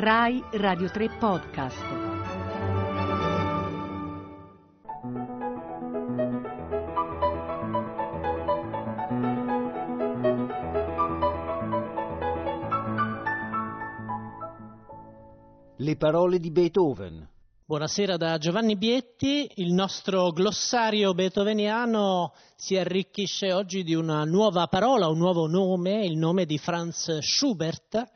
Rai Radio 3 Podcast. Le parole di Beethoven. Buonasera da Giovanni Bietti, il nostro glossario beethoveniano si arricchisce oggi di una nuova parola, un nuovo nome, il nome di Franz Schubert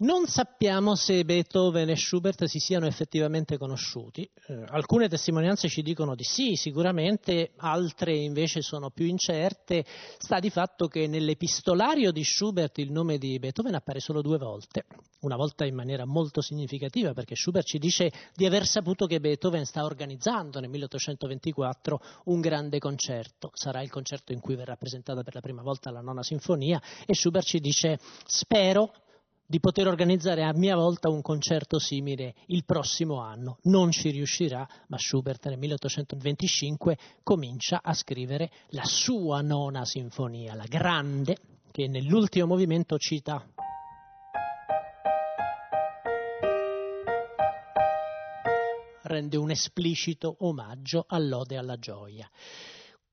non sappiamo se Beethoven e Schubert si siano effettivamente conosciuti. Eh, alcune testimonianze ci dicono di sì, sicuramente, altre invece sono più incerte. Sta di fatto che nell'epistolario di Schubert il nome di Beethoven appare solo due volte. Una volta in maniera molto significativa, perché Schubert ci dice di aver saputo che Beethoven sta organizzando nel 1824 un grande concerto. Sarà il concerto in cui verrà presentata per la prima volta la nona sinfonia e Schubert ci dice spero di poter organizzare a mia volta un concerto simile il prossimo anno. Non ci riuscirà, ma Schubert nel 1825 comincia a scrivere la sua nona sinfonia, la grande, che nell'ultimo movimento cita rende un esplicito omaggio all'ode alla gioia.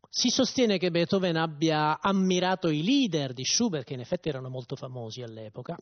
Si sostiene che Beethoven abbia ammirato i leader di Schubert, che in effetti erano molto famosi all'epoca,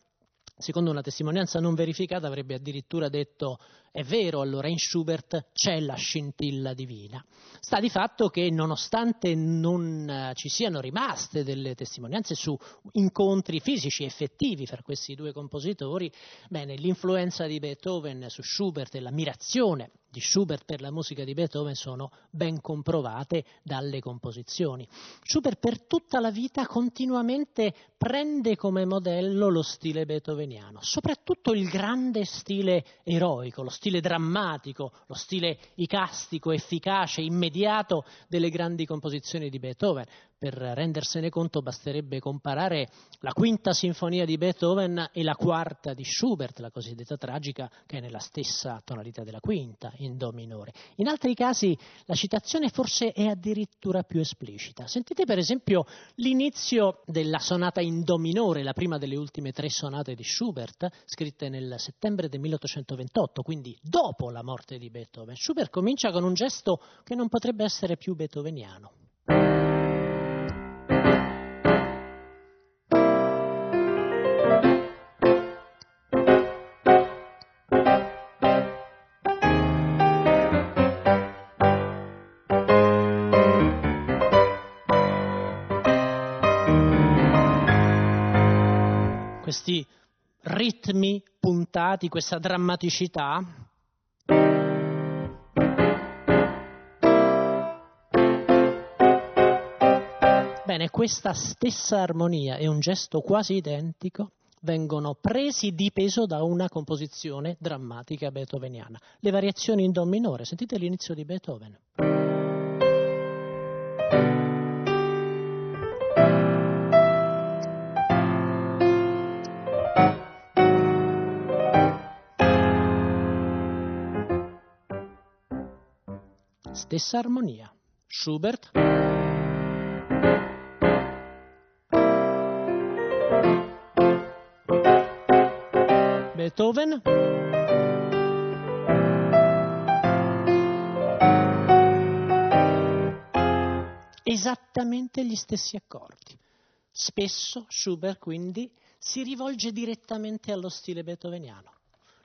secondo una testimonianza non verificata, avrebbe addirittura detto è vero, allora in Schubert c'è la scintilla divina. Sta di fatto che nonostante non eh, ci siano rimaste delle testimonianze su incontri fisici effettivi fra questi due compositori, bene, l'influenza di Beethoven su Schubert e l'ammirazione di Schubert per la musica di Beethoven sono ben comprovate dalle composizioni. Schubert per tutta la vita continuamente prende come modello lo stile beethoveniano, soprattutto il grande stile eroico, lo stile drammatico, lo stile icastico, efficace, immediato delle grandi composizioni di Beethoven. Per rendersene conto basterebbe comparare la quinta sinfonia di Beethoven e la quarta di Schubert, la cosiddetta tragica, che è nella stessa tonalità della quinta, in Do minore. In altri casi la citazione forse è addirittura più esplicita. Sentite per esempio l'inizio della sonata in Do minore, la prima delle ultime tre sonate di Schubert, scritte nel settembre del 1828, quindi dopo la morte di Beethoven. Schubert comincia con un gesto che non potrebbe essere più beethoveniano. Questi ritmi puntati, questa drammaticità. Bene, questa stessa armonia e un gesto quasi identico vengono presi di peso da una composizione drammatica beethoveniana. Le variazioni in Do minore, sentite l'inizio di Beethoven. Stessa armonia. Schubert. Beethoven. Esattamente gli stessi accordi. Spesso Schubert quindi si rivolge direttamente allo stile beethoveniano.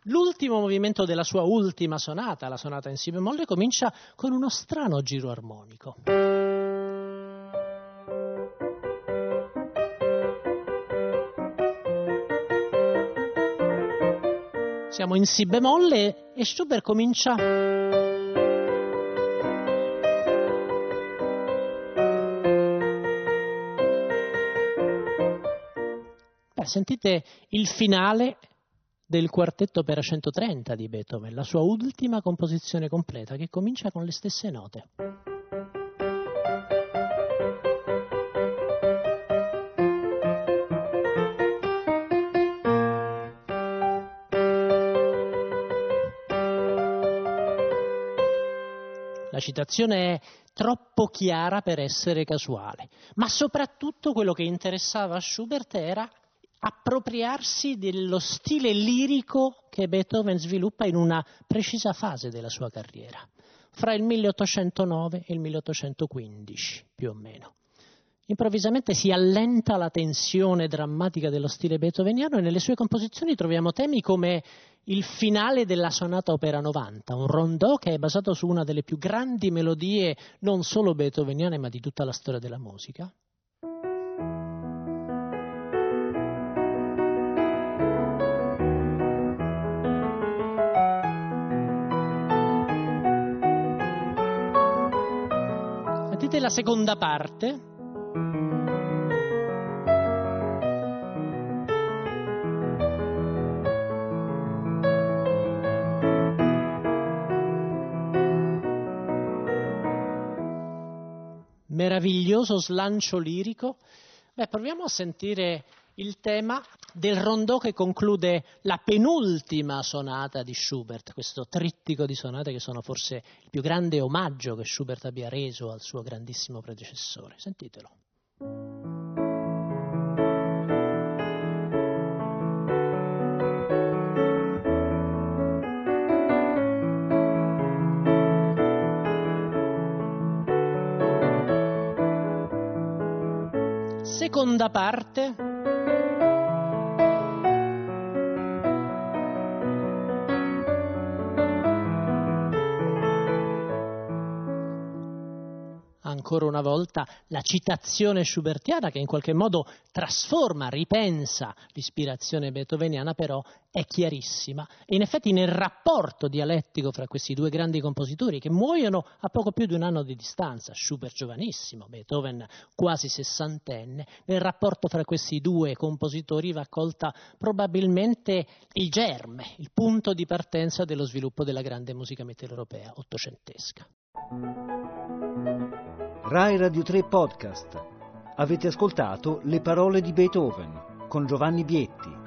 L'ultimo movimento della sua ultima sonata, la sonata in si bemolle, comincia con uno strano giro armonico. Siamo in si bemolle e Schubert comincia Beh, sentite il finale del quartetto per 130 di Beethoven, la sua ultima composizione completa che comincia con le stesse note. La citazione è troppo chiara per essere casuale, ma soprattutto quello che interessava a Schubert era appropriarsi dello stile lirico che Beethoven sviluppa in una precisa fase della sua carriera, fra il 1809 e il 1815 più o meno. Improvvisamente si allenta la tensione drammatica dello stile beethoveniano e nelle sue composizioni troviamo temi come il finale della sonata opera 90, un rondò che è basato su una delle più grandi melodie non solo beethoveniane ma di tutta la storia della musica. Sentite la seconda parte. meraviglioso slancio lirico. Beh, proviamo a sentire il tema del rondò che conclude la penultima sonata di Schubert, questo trittico di sonate che sono forse il più grande omaggio che Schubert abbia reso al suo grandissimo predecessore. Sentitelo. seconda parte ancora una volta la citazione schubertiana che in qualche modo trasforma, ripensa l'ispirazione beethoveniana, però è chiarissima. E in effetti nel rapporto dialettico fra questi due grandi compositori che muoiono a poco più di un anno di distanza, Schubert giovanissimo, Beethoven quasi sessantenne, nel rapporto fra questi due compositori va colta probabilmente il germe, il punto di partenza dello sviluppo della grande musica mitteleuropea ottocentesca. Rai Radio 3 Podcast. Avete ascoltato Le parole di Beethoven con Giovanni Bietti.